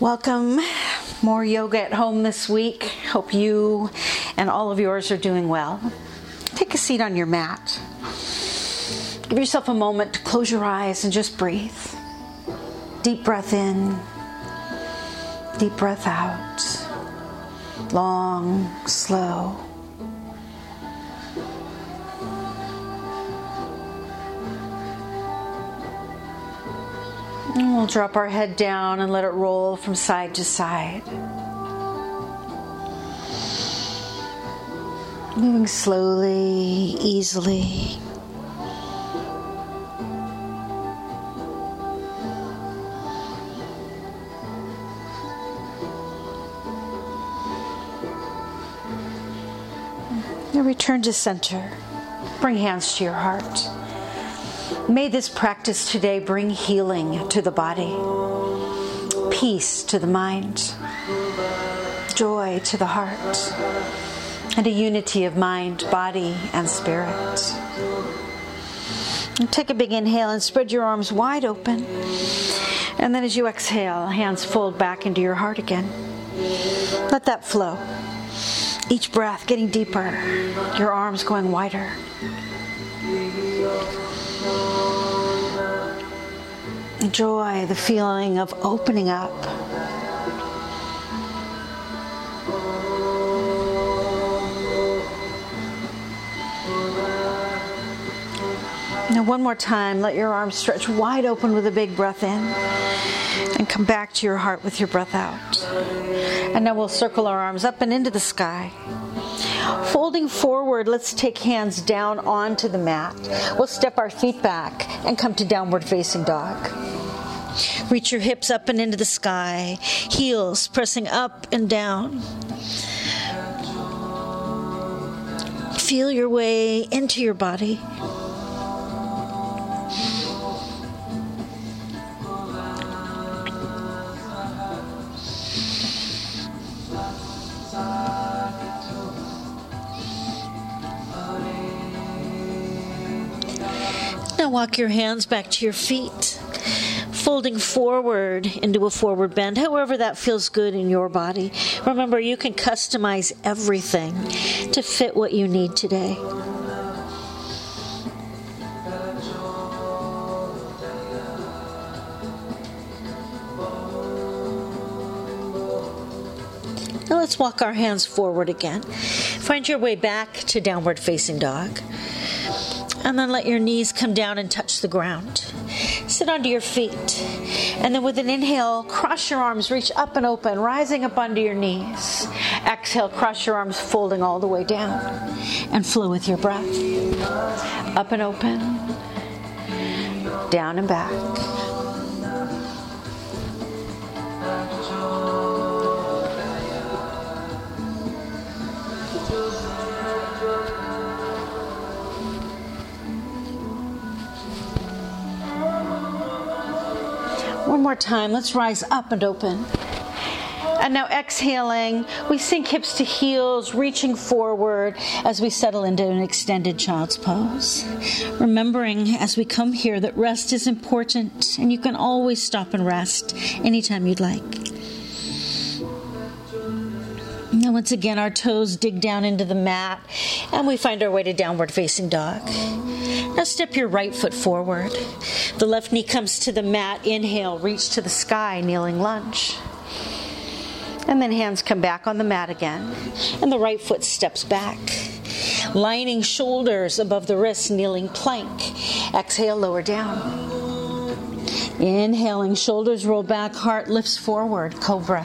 Welcome. More yoga at home this week. Hope you and all of yours are doing well. Take a seat on your mat. Give yourself a moment to close your eyes and just breathe. Deep breath in, deep breath out. Long, slow. And we'll drop our head down and let it roll from side to side. Moving slowly, easily. Now return to center. Bring hands to your heart. May this practice today bring healing to the body, peace to the mind, joy to the heart, and a unity of mind, body, and spirit. And take a big inhale and spread your arms wide open. And then as you exhale, hands fold back into your heart again. Let that flow. Each breath getting deeper, your arms going wider. Enjoy the feeling of opening up. Now, one more time, let your arms stretch wide open with a big breath in and come back to your heart with your breath out. And now we'll circle our arms up and into the sky. Folding forward, let's take hands down onto the mat. We'll step our feet back and come to downward facing dog. Reach your hips up and into the sky, heels pressing up and down. Feel your way into your body. Walk your hands back to your feet, folding forward into a forward bend, however that feels good in your body. Remember, you can customize everything to fit what you need today. Now let's walk our hands forward again. Find your way back to downward facing dog. And then let your knees come down and touch the ground. Sit onto your feet. And then with an inhale, cross your arms, reach up and open, rising up onto your knees. Exhale, cross your arms, folding all the way down. And flow with your breath. Up and open, down and back. More time. Let's rise up and open. And now exhaling, we sink hips to heels, reaching forward as we settle into an extended child's pose. Remembering as we come here that rest is important and you can always stop and rest anytime you'd like. Now, once again, our toes dig down into the mat and we find our way to downward facing dog. Now, step your right foot forward. The left knee comes to the mat. Inhale, reach to the sky, kneeling lunge. And then hands come back on the mat again. And the right foot steps back. Lining shoulders above the wrists, kneeling plank. Exhale, lower down. Inhaling, shoulders roll back, heart lifts forward, cobra.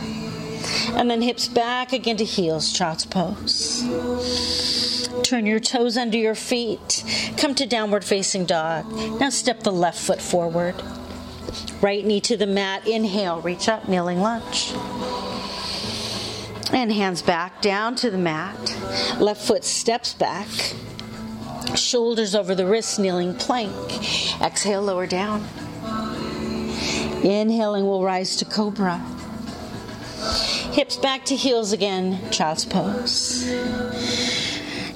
And then hips back again to heels, child's pose. Turn your toes under your feet. Come to downward facing dog. Now step the left foot forward. Right knee to the mat. Inhale, reach up, kneeling lunge. And hands back down to the mat. Left foot steps back. Shoulders over the wrists, kneeling plank. Exhale, lower down. Inhaling, we'll rise to cobra. Hips back to heels again, child's pose.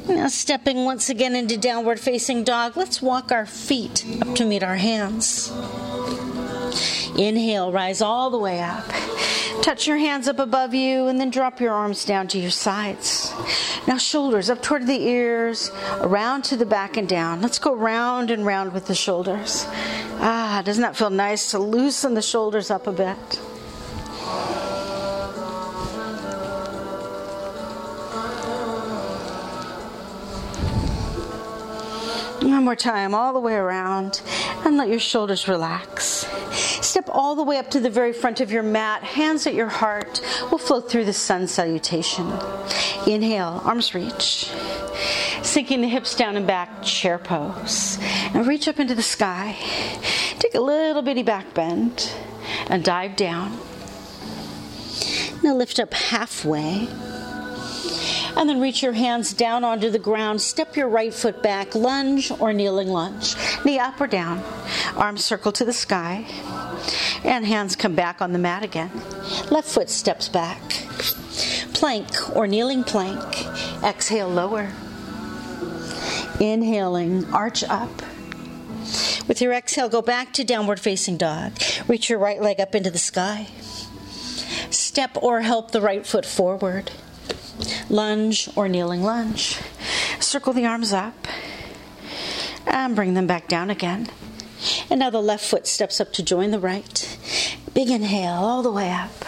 Now, stepping once again into downward facing dog, let's walk our feet up to meet our hands. Inhale, rise all the way up. Touch your hands up above you and then drop your arms down to your sides. Now, shoulders up toward the ears, around to the back and down. Let's go round and round with the shoulders. Ah, doesn't that feel nice to loosen the shoulders up a bit? One more time, all the way around, and let your shoulders relax. Step all the way up to the very front of your mat, hands at your heart. We'll float through the sun salutation. Inhale, arms reach. Sinking the hips down and back, chair pose. Now reach up into the sky. Take a little bitty back bend and dive down. Now lift up halfway and then reach your hands down onto the ground. Step your right foot back, lunge or kneeling lunge. Knee up or down. Arms circle to the sky. And hands come back on the mat again. Left foot steps back. Plank or kneeling plank. Exhale, lower. Inhaling, arch up. With your exhale, go back to downward facing dog. Reach your right leg up into the sky. Step or help the right foot forward lunge or kneeling lunge. Circle the arms up and bring them back down again. And now the left foot steps up to join the right. Big inhale all the way up.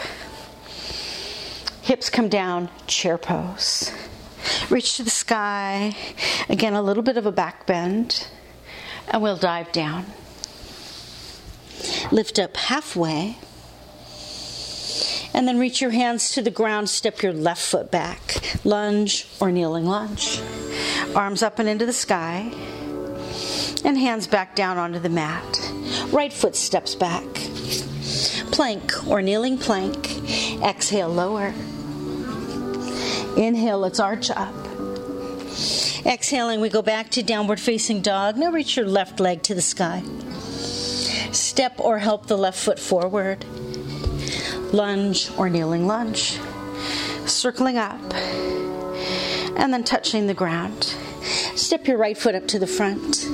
Hips come down, chair pose. Reach to the sky. Again, a little bit of a back bend. And we'll dive down. Lift up halfway and then reach your hands to the ground, step your left foot back, lunge or kneeling lunge. Arms up and into the sky, and hands back down onto the mat. Right foot steps back. Plank or kneeling plank. Exhale, lower. Inhale, let's arch up. Exhaling, we go back to downward facing dog. Now reach your left leg to the sky. Step or help the left foot forward lunge or kneeling lunge. Circling up and then touching the ground. Step your right foot up to the front.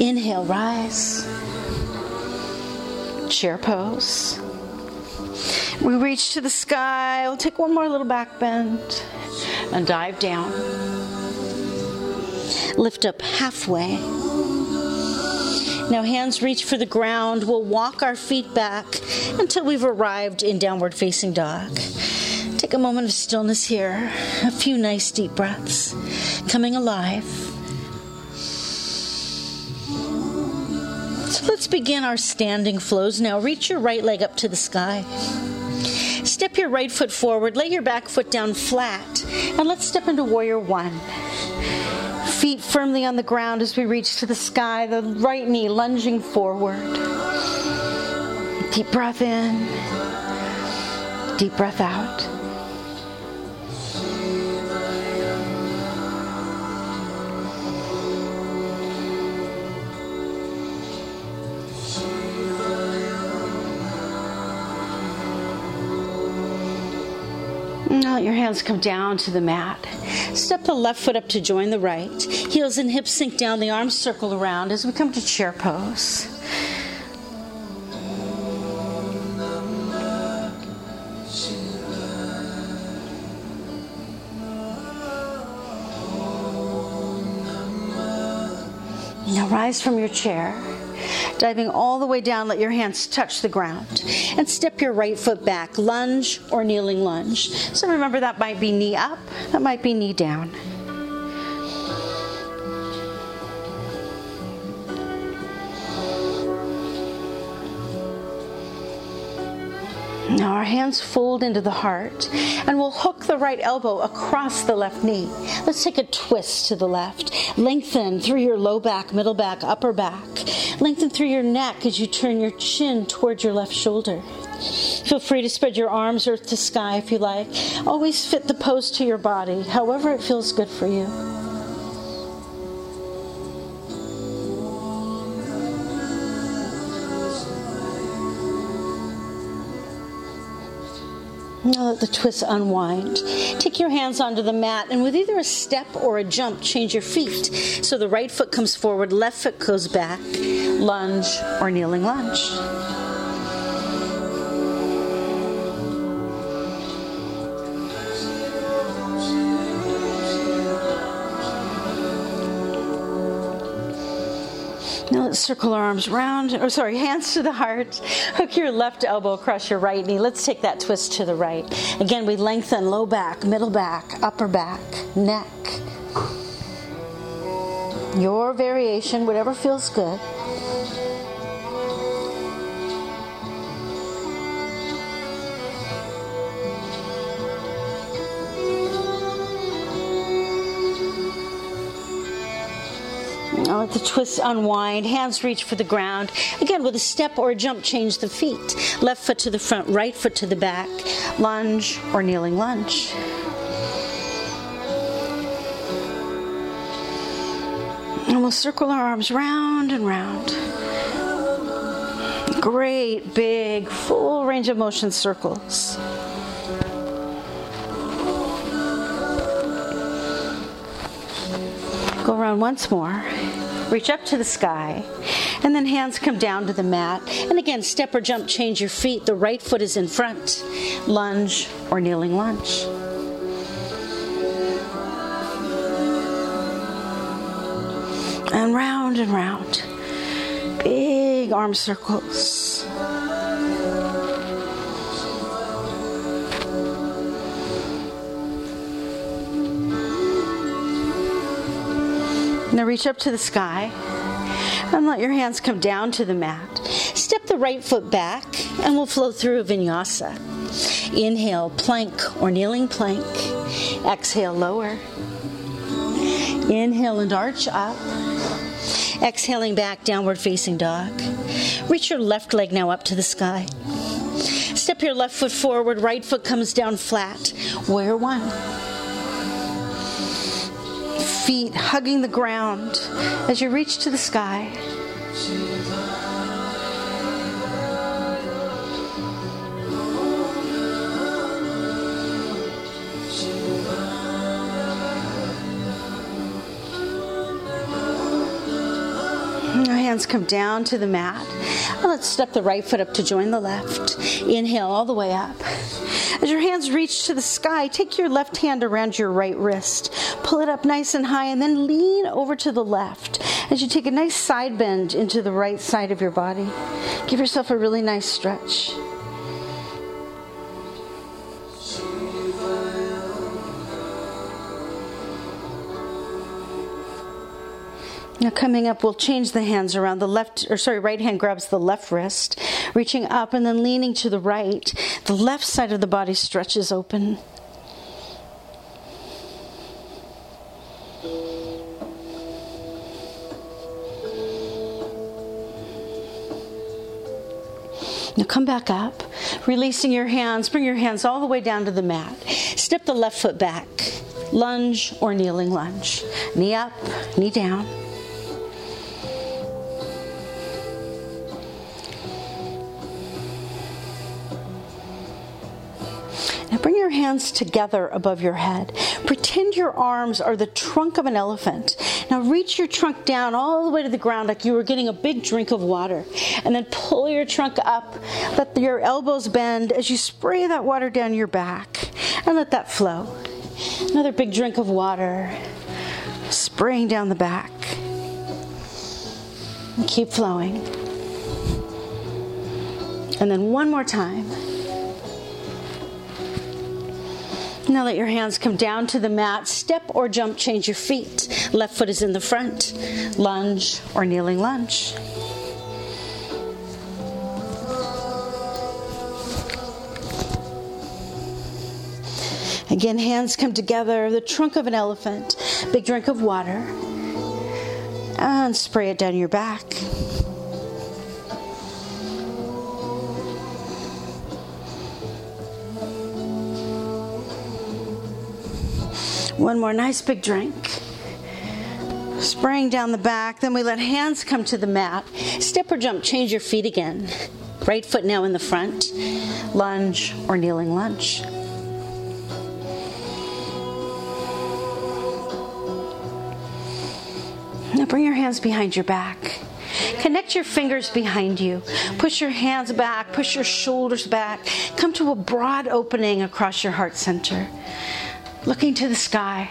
Inhale, rise. Chair pose. We reach to the sky. We'll take one more little back bend and dive down. Lift up halfway now, hands reach for the ground. We'll walk our feet back until we've arrived in downward facing dog. Take a moment of stillness here, a few nice deep breaths, coming alive. So let's begin our standing flows now. Reach your right leg up to the sky. Step your right foot forward, lay your back foot down flat, and let's step into warrior one feet firmly on the ground as we reach to the sky, the right knee lunging forward. Deep breath in, deep breath out. Now let your hands come down to the mat. Step the left foot up to join the right. Heels and hips sink down, the arms circle around as we come to chair pose. Now rise from your chair. Diving all the way down, let your hands touch the ground. And step your right foot back, lunge or kneeling lunge. So remember that might be knee up, that might be knee down. Now our hands fold into the heart and we'll hook the right elbow across the left knee. Let's take a twist to the left. Lengthen through your low back, middle back, upper back. Lengthen through your neck as you turn your chin towards your left shoulder. Feel free to spread your arms earth to sky if you like. Always fit the pose to your body, however it feels good for you. Now let the twist unwind. Take your hands onto the mat and with either a step or a jump, change your feet. So the right foot comes forward, left foot goes back, lunge or kneeling lunge. Now let's circle our arms round, or sorry, hands to the heart. Hook your left elbow across your right knee. Let's take that twist to the right. Again, we lengthen low back, middle back, upper back, neck. Your variation, whatever feels good. Now let the twist unwind. Hands reach for the ground. Again, with a step or a jump, change the feet. Left foot to the front, right foot to the back. Lunge or kneeling lunge. And we'll circle our arms round and round. Great, big, full range of motion circles. Go around once more. Reach up to the sky. And then hands come down to the mat. And again, step or jump, change your feet. The right foot is in front. Lunge or kneeling lunge. And round and round. Big arm circles. Now reach up to the sky and let your hands come down to the mat. Step the right foot back and we'll flow through a vinyasa. Inhale, plank or kneeling plank. Exhale, lower. Inhale and arch up. Exhaling back, downward facing dog. Reach your left leg now up to the sky. Step your left foot forward, right foot comes down flat. Warrior one feet hugging the ground as you reach to the sky. Hands come down to the mat. Let's step the right foot up to join the left. Inhale all the way up. As your hands reach to the sky, take your left hand around your right wrist. Pull it up nice and high, and then lean over to the left as you take a nice side bend into the right side of your body. Give yourself a really nice stretch. Now coming up, we'll change the hands around. The left, or sorry, right hand grabs the left wrist, reaching up and then leaning to the right. The left side of the body stretches open. Now come back up, releasing your hands. Bring your hands all the way down to the mat. Step the left foot back. Lunge or kneeling lunge. Knee up, knee down. Hands together above your head. Pretend your arms are the trunk of an elephant. Now reach your trunk down all the way to the ground like you were getting a big drink of water. And then pull your trunk up. Let your elbows bend as you spray that water down your back. And let that flow. Another big drink of water. Spraying down the back. And keep flowing. And then one more time. Now let your hands come down to the mat. Step or jump, change your feet. Left foot is in the front. Lunge or kneeling lunge. Again, hands come together, the trunk of an elephant. Big drink of water. And spray it down your back. One more nice big drink. Spraying down the back. Then we let hands come to the mat. Step or jump, change your feet again. Right foot now in the front, lunge or kneeling lunge. Now bring your hands behind your back. Connect your fingers behind you. Push your hands back, push your shoulders back. Come to a broad opening across your heart center. Looking to the sky.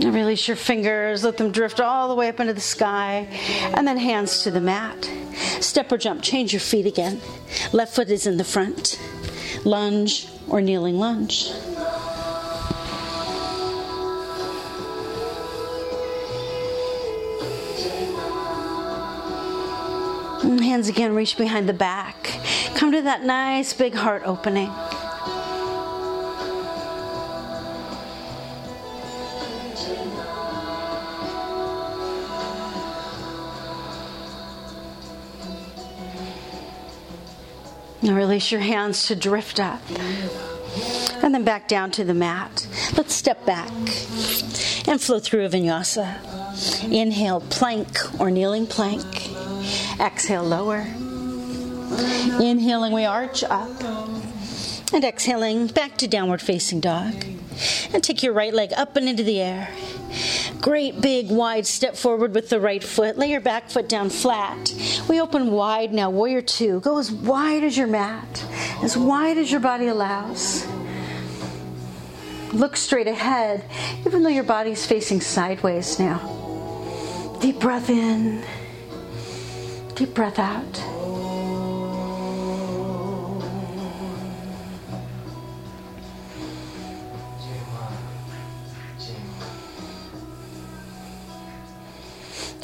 And release your fingers, let them drift all the way up into the sky, and then hands to the mat. Step or jump, change your feet again. Left foot is in the front. Lunge or kneeling lunge. Hands again reach behind the back. Come to that nice big heart opening. Now release your hands to drift up. And then back down to the mat. Let's step back and flow through a vinyasa. Inhale, plank or kneeling plank. Exhale, lower. Inhaling, we arch up. And exhaling, back to downward facing dog. And take your right leg up and into the air. Great big wide step forward with the right foot. Lay your back foot down flat. We open wide now, warrior two. Go as wide as your mat, as wide as your body allows. Look straight ahead, even though your body's facing sideways now. Deep breath in, deep breath out.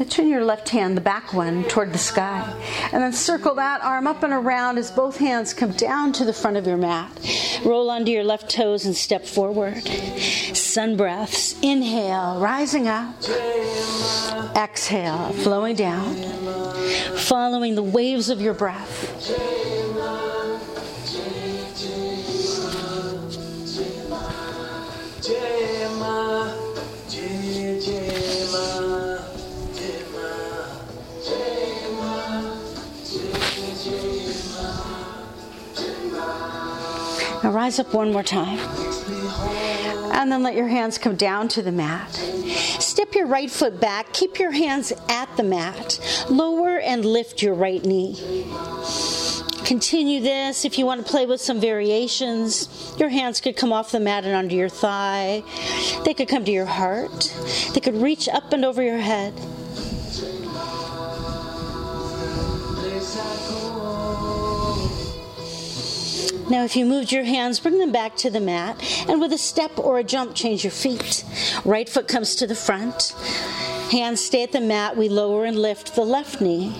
Now turn your left hand, the back one, toward the sky. And then circle that arm up and around as both hands come down to the front of your mat. Roll onto your left toes and step forward. Sun breaths. Inhale, rising up. Exhale, flowing down. Following the waves of your breath. Now rise up one more time. And then let your hands come down to the mat. Step your right foot back. Keep your hands at the mat. Lower and lift your right knee. Continue this. If you want to play with some variations, your hands could come off the mat and onto your thigh. They could come to your heart. They could reach up and over your head. Now, if you moved your hands, bring them back to the mat, and with a step or a jump, change your feet. Right foot comes to the front. Hands stay at the mat. We lower and lift the left knee.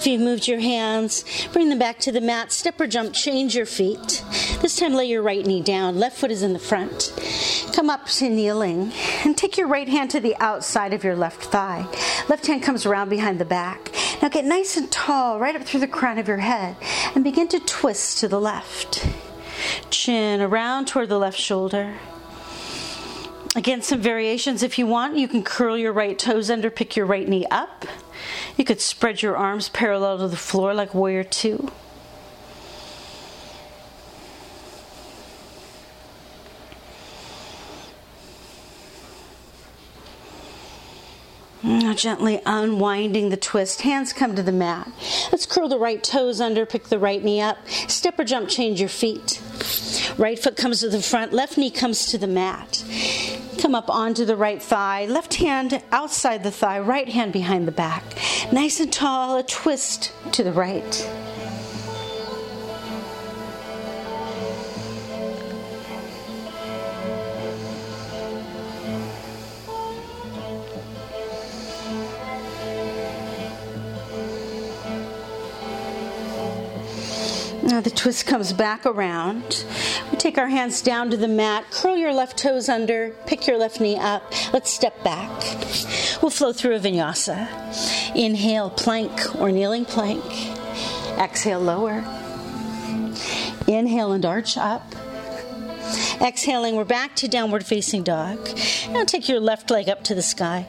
If you've moved your hands, bring them back to the mat. Step or jump, change your feet. This time, lay your right knee down. Left foot is in the front. Come up to kneeling and take your right hand to the outside of your left thigh. Left hand comes around behind the back. Now get nice and tall right up through the crown of your head and begin to twist to the left. Chin around toward the left shoulder. Again, some variations if you want. You can curl your right toes under, pick your right knee up. You could spread your arms parallel to the floor like warrior two. Now gently unwinding the twist. Hands come to the mat. Let's curl the right toes under, pick the right knee up. Step or jump, change your feet. Right foot comes to the front, left knee comes to the mat. Come up onto the right thigh, left hand outside the thigh, right hand behind the back. Nice and tall, a twist to the right. Now the twist comes back around. We take our hands down to the mat, curl your left toes under, pick your left knee up. Let's step back. We'll flow through a vinyasa. Inhale, plank or kneeling plank. Exhale, lower. Inhale and arch up. Exhaling, we're back to downward facing dog. Now take your left leg up to the sky.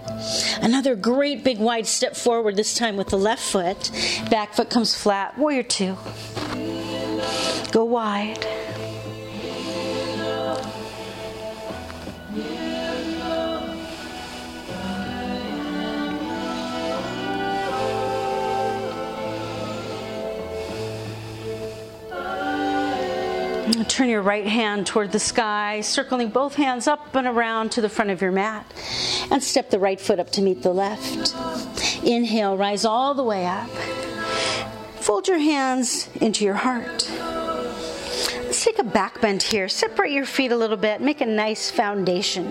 Another great big wide step forward, this time with the left foot. Back foot comes flat. Warrior two. Go wide. Turn your right hand toward the sky, circling both hands up and around to the front of your mat. And step the right foot up to meet the left. Inhale, rise all the way up. Fold your hands into your heart. Let's take a back bend here. Separate your feet a little bit. Make a nice foundation.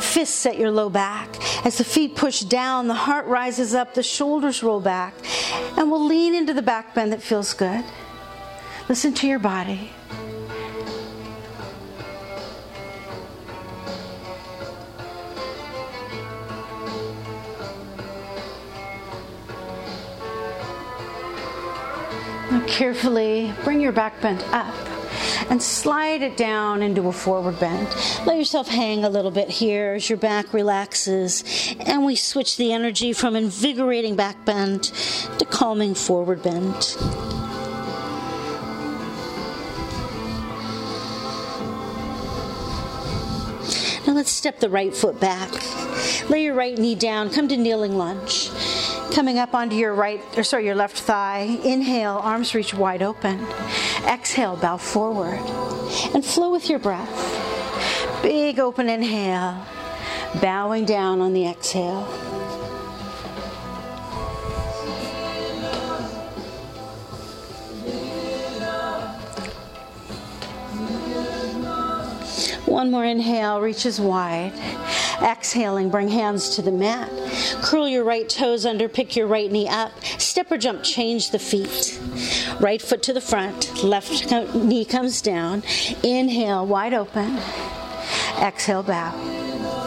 Fists at your low back. As the feet push down, the heart rises up, the shoulders roll back, and we'll lean into the back bend that feels good. Listen to your body. Carefully bring your back bend up and slide it down into a forward bend. Let yourself hang a little bit here as your back relaxes, and we switch the energy from invigorating back bend to calming forward bend. Now let's step the right foot back. Lay your right knee down. Come to kneeling lunge. Coming up onto your right, or sorry, your left thigh. Inhale, arms reach wide open. Exhale, bow forward. And flow with your breath. Big open inhale. Bowing down on the exhale. One more inhale, reaches wide. Exhaling, bring hands to the mat. Curl your right toes under, pick your right knee up. Step or jump, change the feet. Right foot to the front, left knee comes down. Inhale, wide open. Exhale, bow.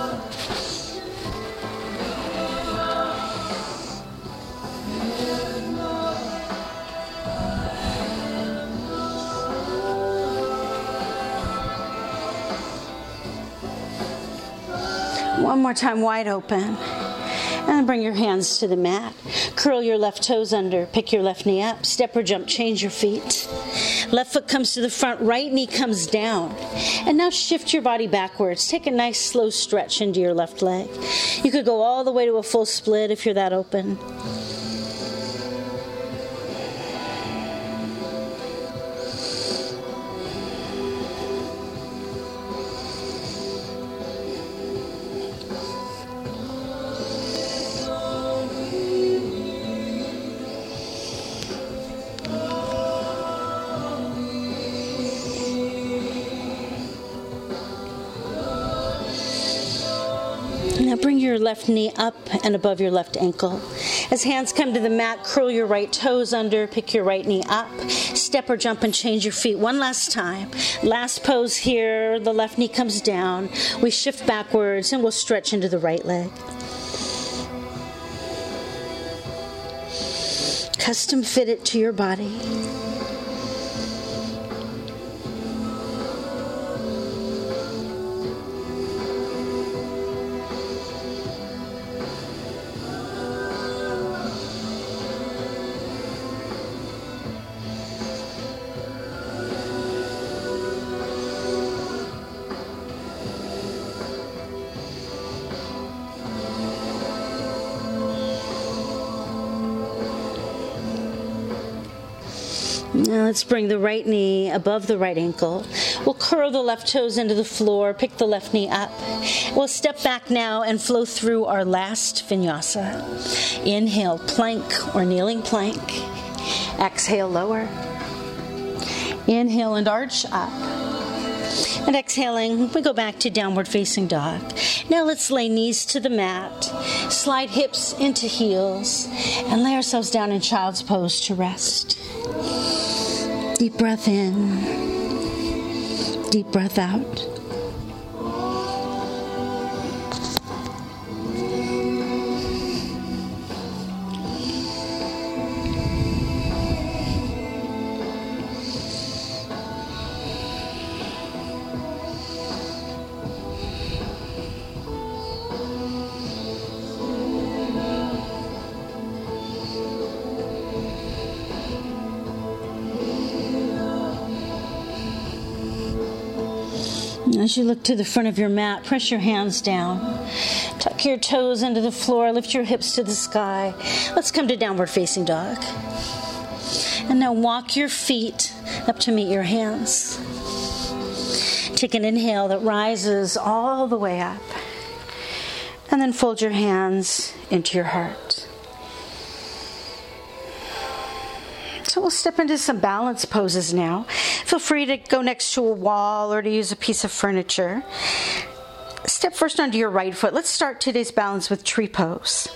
One more time, wide open. And bring your hands to the mat. Curl your left toes under. Pick your left knee up. Step or jump. Change your feet. Left foot comes to the front. Right knee comes down. And now shift your body backwards. Take a nice slow stretch into your left leg. You could go all the way to a full split if you're that open. Your left knee up and above your left ankle. As hands come to the mat, curl your right toes under, pick your right knee up, step or jump and change your feet one last time. Last pose here, the left knee comes down. We shift backwards and we'll stretch into the right leg. Custom fit it to your body. Let's bring the right knee above the right ankle. We'll curl the left toes into the floor, pick the left knee up. We'll step back now and flow through our last vinyasa. Inhale, plank or kneeling plank. Exhale, lower. Inhale and arch up. And exhaling, we go back to downward facing dog. Now let's lay knees to the mat, slide hips into heels, and lay ourselves down in child's pose to rest. Deep breath in, deep breath out. You look to the front of your mat, press your hands down. Tuck your toes into the floor, lift your hips to the sky. Let's come to downward facing dog. And now walk your feet up to meet your hands. Take an inhale that rises all the way up. And then fold your hands into your heart. So we'll step into some balance poses now. Feel free to go next to a wall or to use a piece of furniture. Step first onto your right foot. Let's start today's balance with tree pose.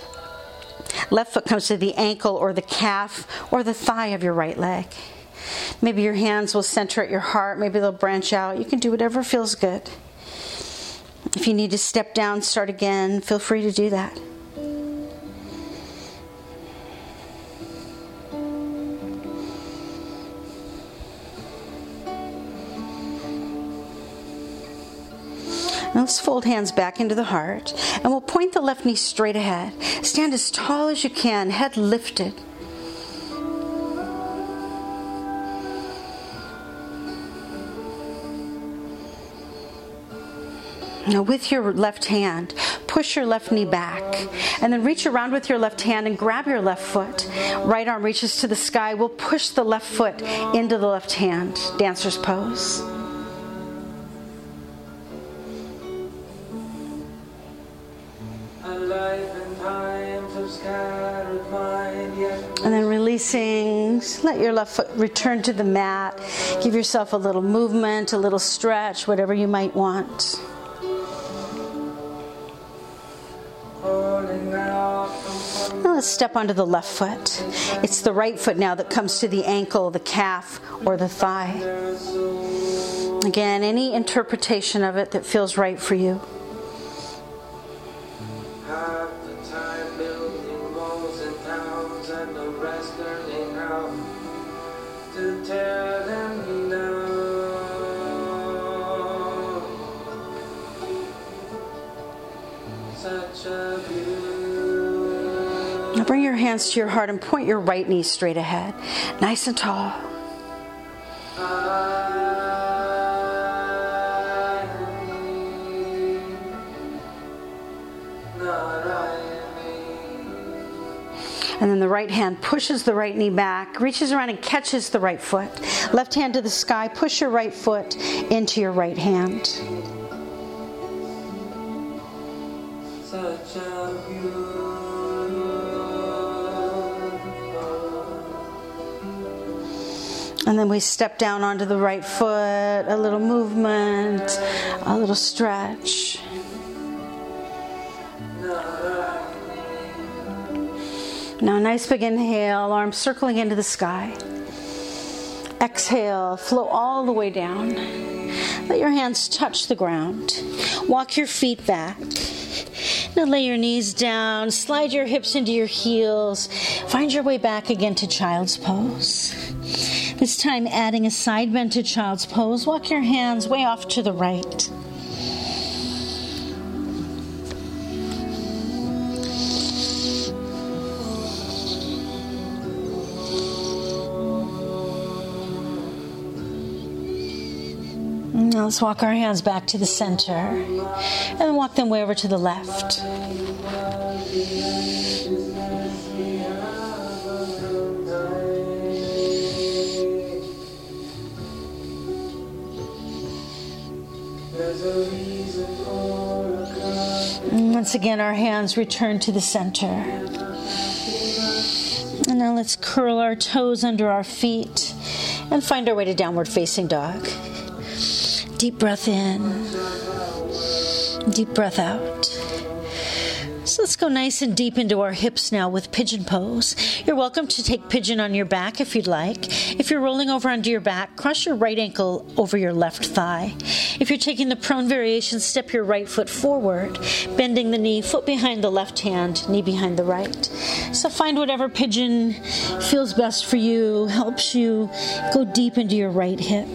Left foot comes to the ankle or the calf or the thigh of your right leg. Maybe your hands will center at your heart, maybe they'll branch out. You can do whatever feels good. If you need to step down, start again, feel free to do that. Now let's fold hands back into the heart and we'll point the left knee straight ahead. Stand as tall as you can, head lifted. Now, with your left hand, push your left knee back. And then reach around with your left hand and grab your left foot. Right arm reaches to the sky. We'll push the left foot into the left hand. Dancer's pose. Releasing, let your left foot return to the mat. Give yourself a little movement, a little stretch, whatever you might want. Now let's step onto the left foot. It's the right foot now that comes to the ankle, the calf, or the thigh. Again, any interpretation of it that feels right for you. Bring your hands to your heart and point your right knee straight ahead, nice and tall. And then the right hand pushes the right knee back, reaches around and catches the right foot. Left hand to the sky, push your right foot into your right hand. And then we step down onto the right foot, a little movement, a little stretch. Now, nice big inhale, arms circling into the sky. Exhale, flow all the way down. Let your hands touch the ground. Walk your feet back. Now lay your knees down, slide your hips into your heels. Find your way back again to child's pose. This time, adding a side bend to child's pose. Walk your hands way off to the right. Now let's walk our hands back to the center and walk them way over to the left. Once again, our hands return to the center. And now let's curl our toes under our feet and find our way to downward facing dog. Deep breath in, deep breath out. So let's go nice and deep into our hips now with pigeon pose. You're welcome to take pigeon on your back if you'd like. If you're rolling over onto your back, cross your right ankle over your left thigh. If you're taking the prone variation, step your right foot forward, bending the knee, foot behind the left hand, knee behind the right. So find whatever pigeon feels best for you, helps you go deep into your right hip.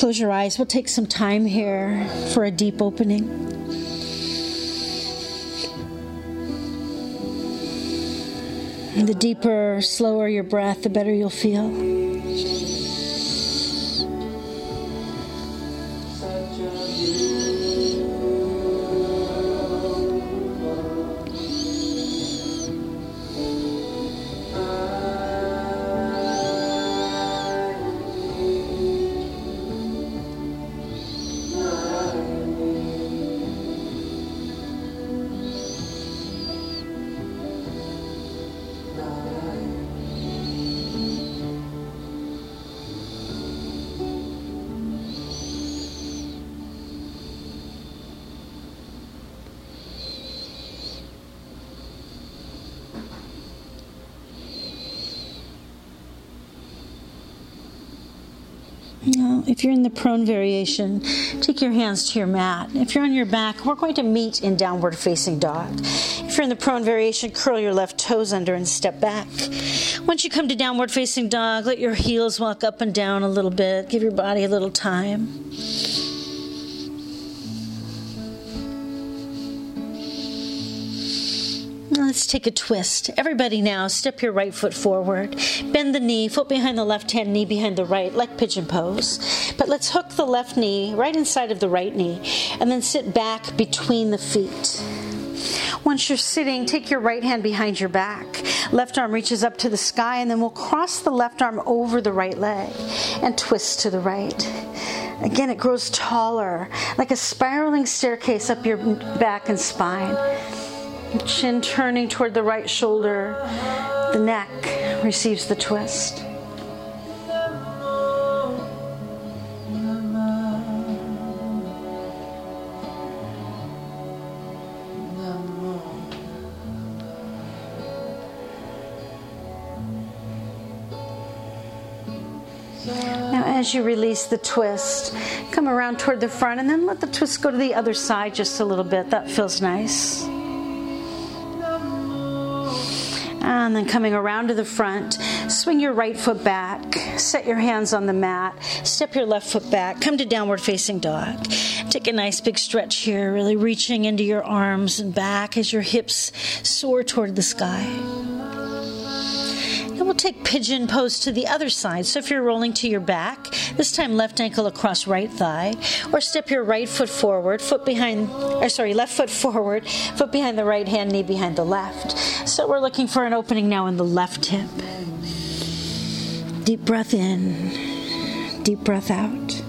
Close your eyes. We'll take some time here for a deep opening. The deeper, slower your breath, the better you'll feel. Prone variation, take your hands to your mat. If you're on your back, we're going to meet in downward facing dog. If you're in the prone variation, curl your left toes under and step back. Once you come to downward facing dog, let your heels walk up and down a little bit. Give your body a little time. Let's take a twist. Everybody now, step your right foot forward. Bend the knee, foot behind the left hand, knee behind the right, like pigeon pose. But let's hook the left knee right inside of the right knee and then sit back between the feet. Once you're sitting, take your right hand behind your back. Left arm reaches up to the sky, and then we'll cross the left arm over the right leg and twist to the right. Again, it grows taller, like a spiraling staircase up your back and spine. Chin turning toward the right shoulder. The neck receives the twist. Now, as you release the twist, come around toward the front and then let the twist go to the other side just a little bit. That feels nice. And then coming around to the front, swing your right foot back, set your hands on the mat, step your left foot back, come to downward facing dog. Take a nice big stretch here, really reaching into your arms and back as your hips soar toward the sky. Then we'll take pigeon pose to the other side. So if you're rolling to your back, this time left ankle across right thigh, or step your right foot forward, foot behind, or sorry, left foot forward, foot behind the right hand, knee behind the left. So we're looking for an opening now in the left hip. Deep breath in, deep breath out.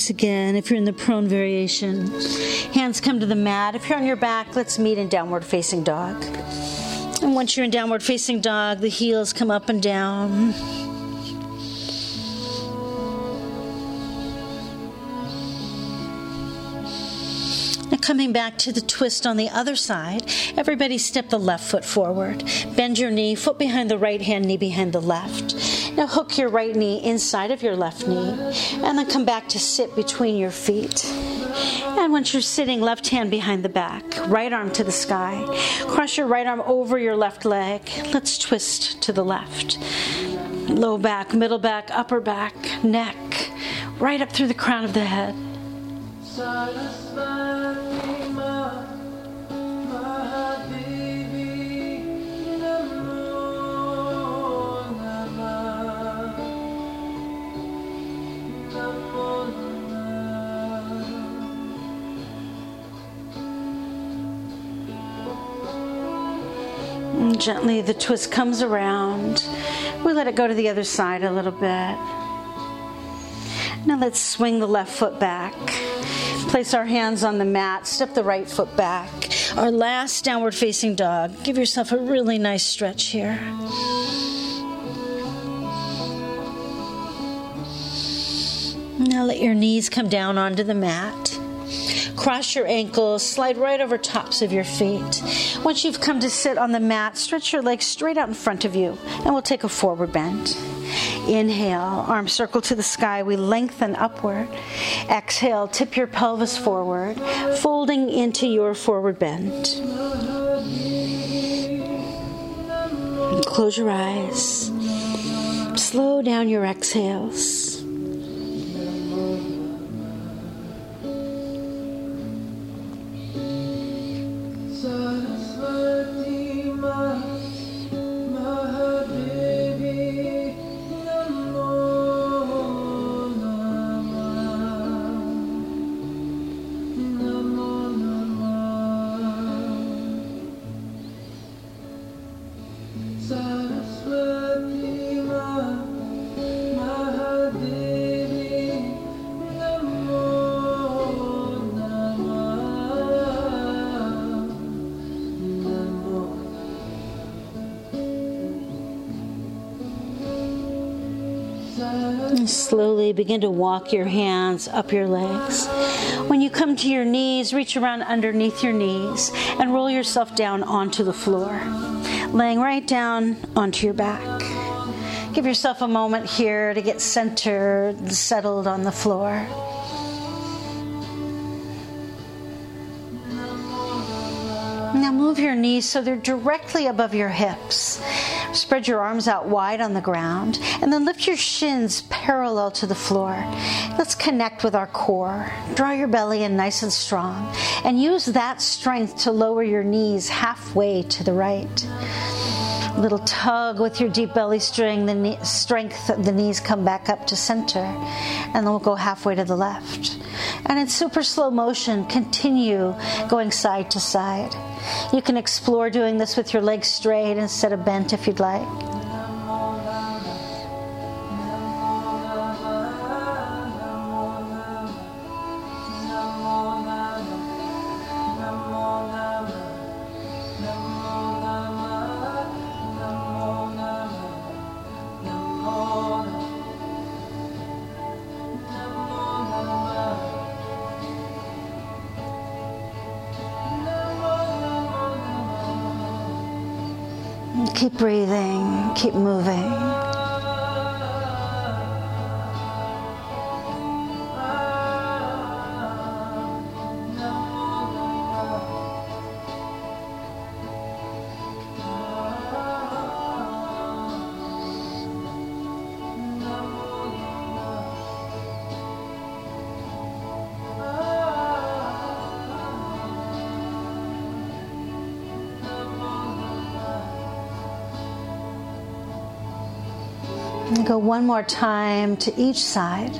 Once again, if you're in the prone variation, hands come to the mat. If you're on your back, let's meet in downward facing dog. And once you're in downward facing dog, the heels come up and down. Now, coming back to the twist on the other side, everybody step the left foot forward. Bend your knee, foot behind the right hand, knee behind the left. Now, hook your right knee inside of your left knee, and then come back to sit between your feet. And once you're sitting, left hand behind the back, right arm to the sky. Cross your right arm over your left leg. Let's twist to the left. Low back, middle back, upper back, neck. right up through the crown of the head. Gently, the twist comes around. We let it go to the other side a little bit. Now let's swing the left foot back. Place our hands on the mat, step the right foot back. Our last downward facing dog. Give yourself a really nice stretch here. Now let your knees come down onto the mat. Cross your ankles, slide right over tops of your feet. Once you've come to sit on the mat, stretch your legs straight out in front of you, and we'll take a forward bend. Inhale, arms circle to the sky. We lengthen upward. Exhale, tip your pelvis forward, folding into your forward bend. Close your eyes. Slow down your exhales. Begin to walk your hands up your legs. When you come to your knees, reach around underneath your knees and roll yourself down onto the floor, laying right down onto your back. Give yourself a moment here to get centered, settled on the floor. Now move your knees so they're directly above your hips. Spread your arms out wide on the ground and then lift your shins parallel to the floor. Let's connect with our core. Draw your belly in nice and strong and use that strength to lower your knees halfway to the right. Little tug with your deep belly string, the knee, strength, the knees come back up to center, and then we'll go halfway to the left. And in super slow motion, continue going side to side. You can explore doing this with your legs straight instead of bent if you'd like. Keep breathing, keep moving. One more time to each side.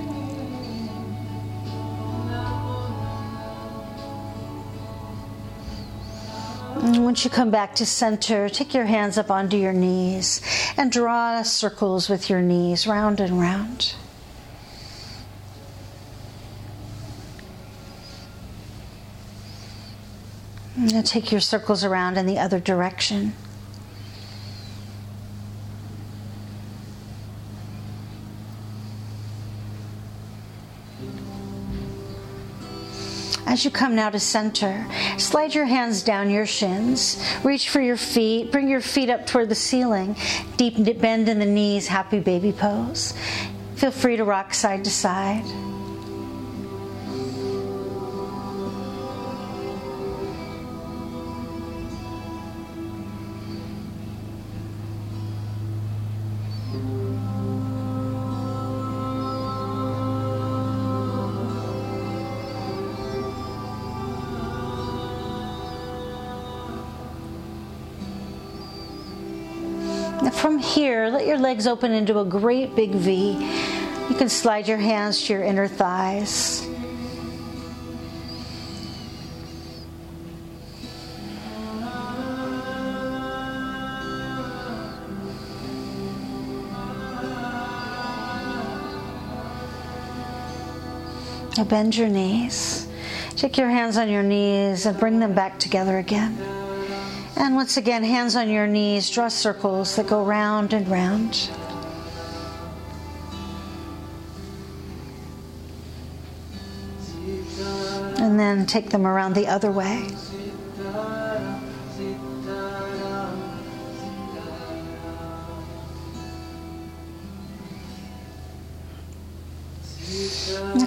And once you come back to center, take your hands up onto your knees and draw circles with your knees round and round. Now take your circles around in the other direction. As you come now to center, slide your hands down your shins. Reach for your feet. Bring your feet up toward the ceiling. Deep bend in the knees, happy baby pose. Feel free to rock side to side. From here, let your legs open into a great big V. You can slide your hands to your inner thighs. Now bend your knees. Take your hands on your knees and bring them back together again. And once again, hands on your knees, draw circles that go round and round. And then take them around the other way.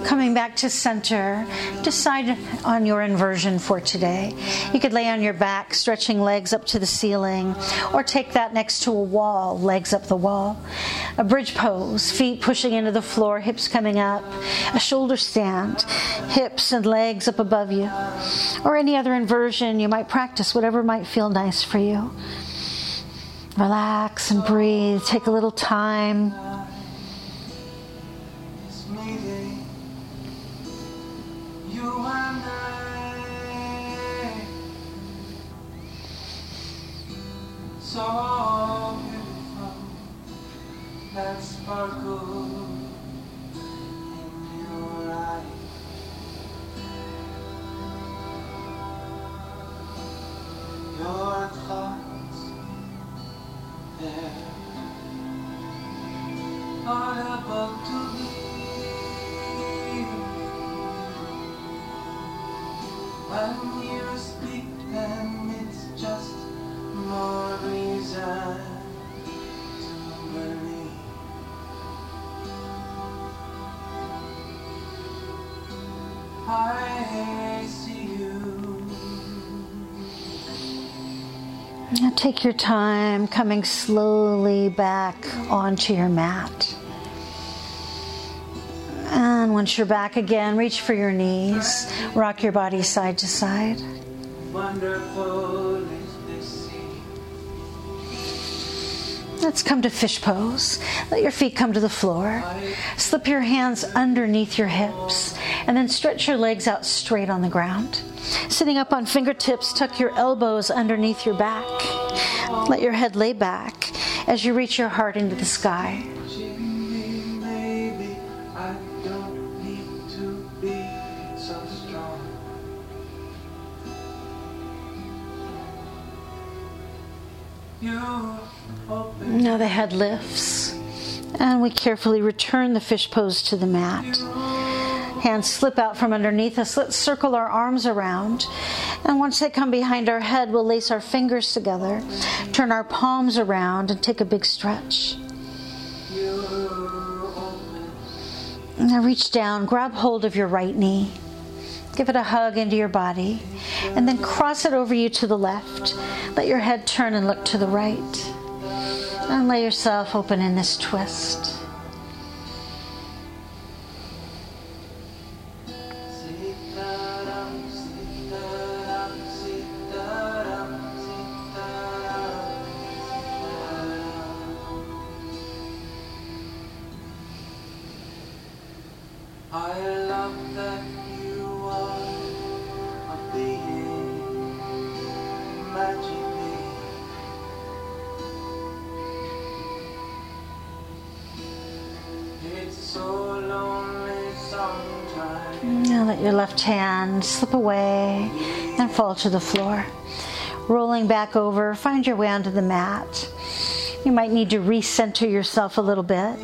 Coming back to center, decide on your inversion for today. You could lay on your back, stretching legs up to the ceiling, or take that next to a wall, legs up the wall. A bridge pose, feet pushing into the floor, hips coming up. A shoulder stand, hips and legs up above you. Or any other inversion you might practice, whatever might feel nice for you. Relax and breathe. Take a little time. So take your time coming slowly back onto your mat. And once you're back again, reach for your knees, rock your body side to side. Wonderful. Let's come to fish pose. Let your feet come to the floor. Slip your hands underneath your hips and then stretch your legs out straight on the ground. Sitting up on fingertips, tuck your elbows underneath your back. Let your head lay back as you reach your heart into the sky. Now the head lifts, and we carefully return the fish pose to the mat. Hands slip out from underneath us. Let's circle our arms around. And once they come behind our head, we'll lace our fingers together, turn our palms around, and take a big stretch. Now reach down, grab hold of your right knee. Give it a hug into your body, and then cross it over you to the left. Let your head turn and look to the right. And lay yourself open in this twist. Away and fall to the floor. Rolling back over, find your way onto the mat. You might need to recenter yourself a little bit.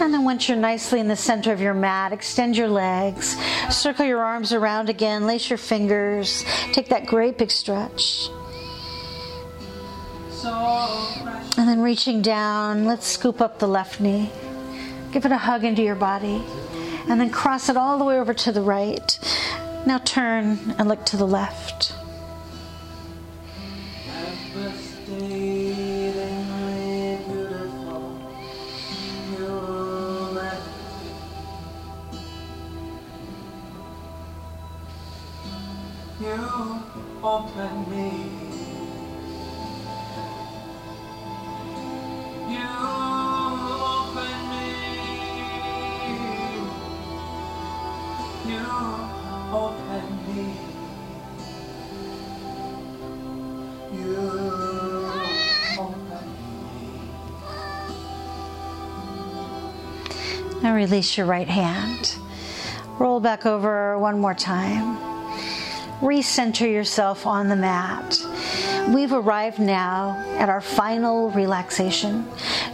And then, once you're nicely in the center of your mat, extend your legs, circle your arms around again, lace your fingers, take that great big stretch. And then, reaching down, let's scoop up the left knee. Give it a hug into your body and then cross it all the way over to the right. Now turn and look to the left. Open me release your right hand. Roll back over one more time. Recenter yourself on the mat. We've arrived now at our final relaxation.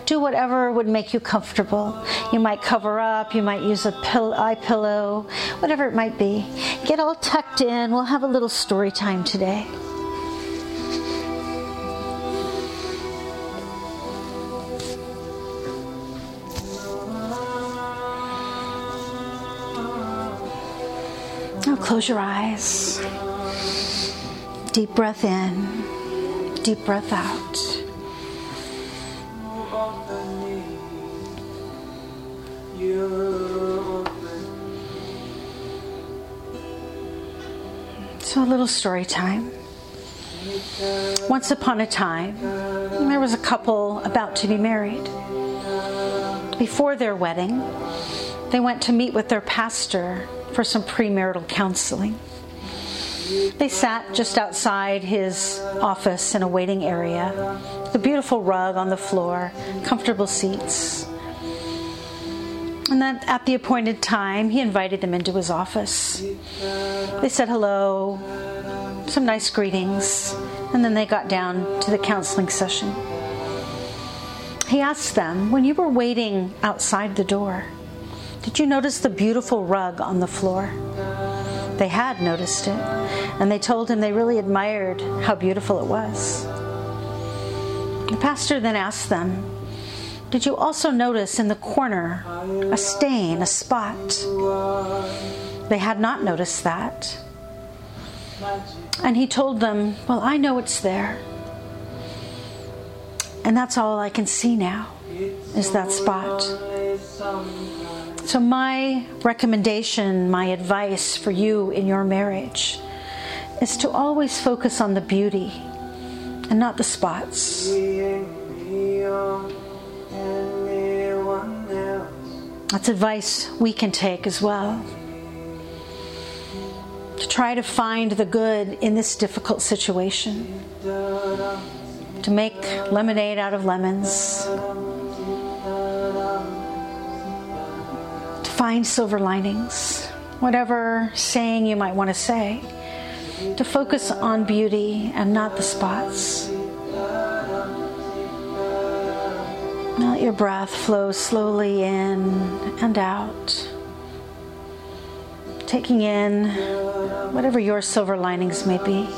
Do whatever would make you comfortable. You might cover up, you might use a pill- eye pillow, whatever it might be. Get all tucked in. We'll have a little story time today. Close your eyes. Deep breath in, deep breath out. So, a little story time. Once upon a time, there was a couple about to be married. Before their wedding, they went to meet with their pastor for some premarital counseling. They sat just outside his office in a waiting area, the beautiful rug on the floor, comfortable seats. And then at the appointed time, he invited them into his office. They said hello, some nice greetings, and then they got down to the counseling session. He asked them, When you were waiting outside the door, did you notice the beautiful rug on the floor? They had noticed it, and they told him they really admired how beautiful it was. The pastor then asked them, Did you also notice in the corner a stain, a spot? They had not noticed that. And he told them, Well, I know it's there. And that's all I can see now, is that spot. So, my recommendation, my advice for you in your marriage is to always focus on the beauty and not the spots. That's advice we can take as well. To try to find the good in this difficult situation. To make lemonade out of lemons. Find silver linings. Whatever saying you might want to say. To focus on beauty and not the spots. Let your breath flow slowly in and out. Taking in whatever your silver linings may be.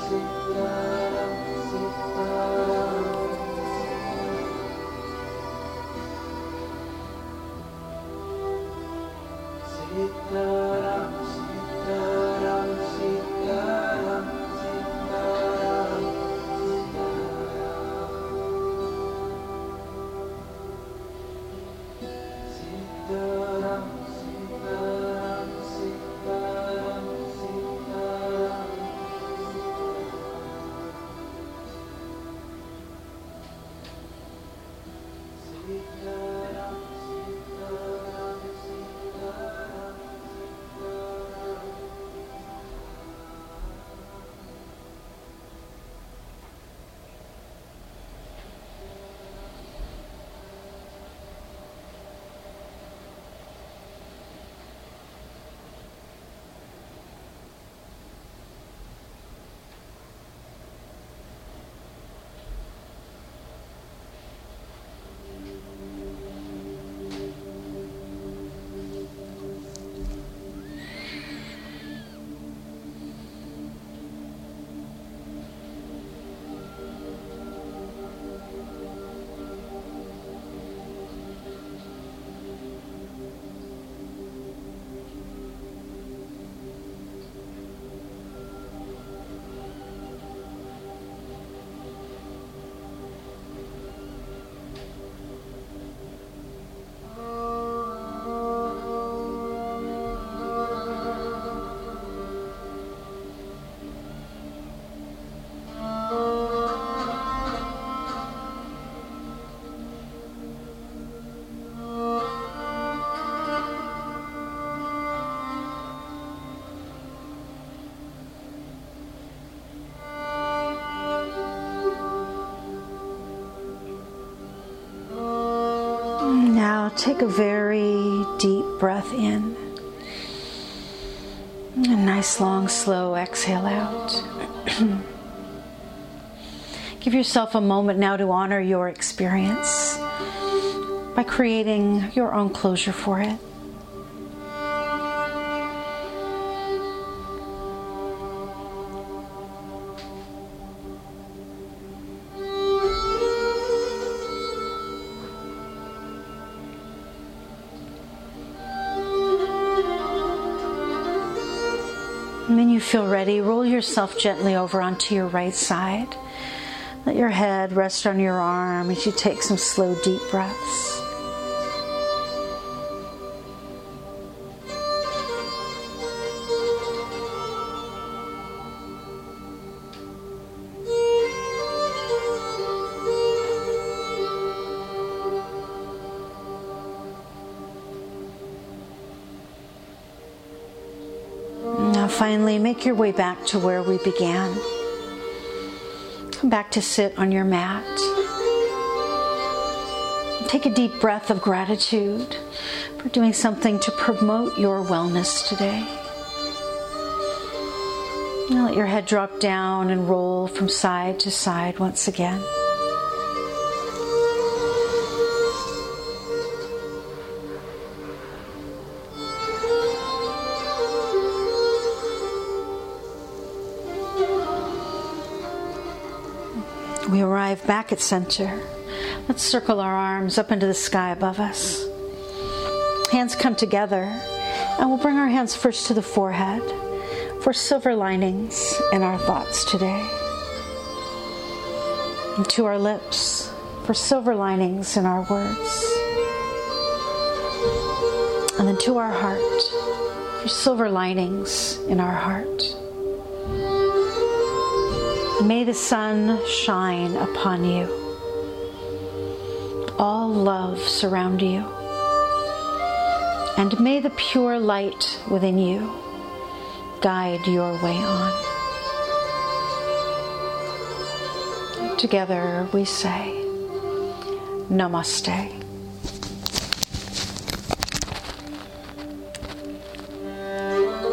Take a very deep breath in. A nice long slow exhale out. Give yourself a moment now to honor your experience by creating your own closure for it. Feel ready, roll yourself gently over onto your right side. Let your head rest on your arm as you take some slow, deep breaths. Finally, make your way back to where we began. Come back to sit on your mat. Take a deep breath of gratitude for doing something to promote your wellness today. Now let your head drop down and roll from side to side once again. Back at center. Let's circle our arms up into the sky above us. Hands come together, and we'll bring our hands first to the forehead for silver linings in our thoughts today. And to our lips for silver linings in our words. And then to our heart for silver linings in our heart. May the sun shine upon you. All love surround you. And may the pure light within you guide your way on. Together we say, Namaste.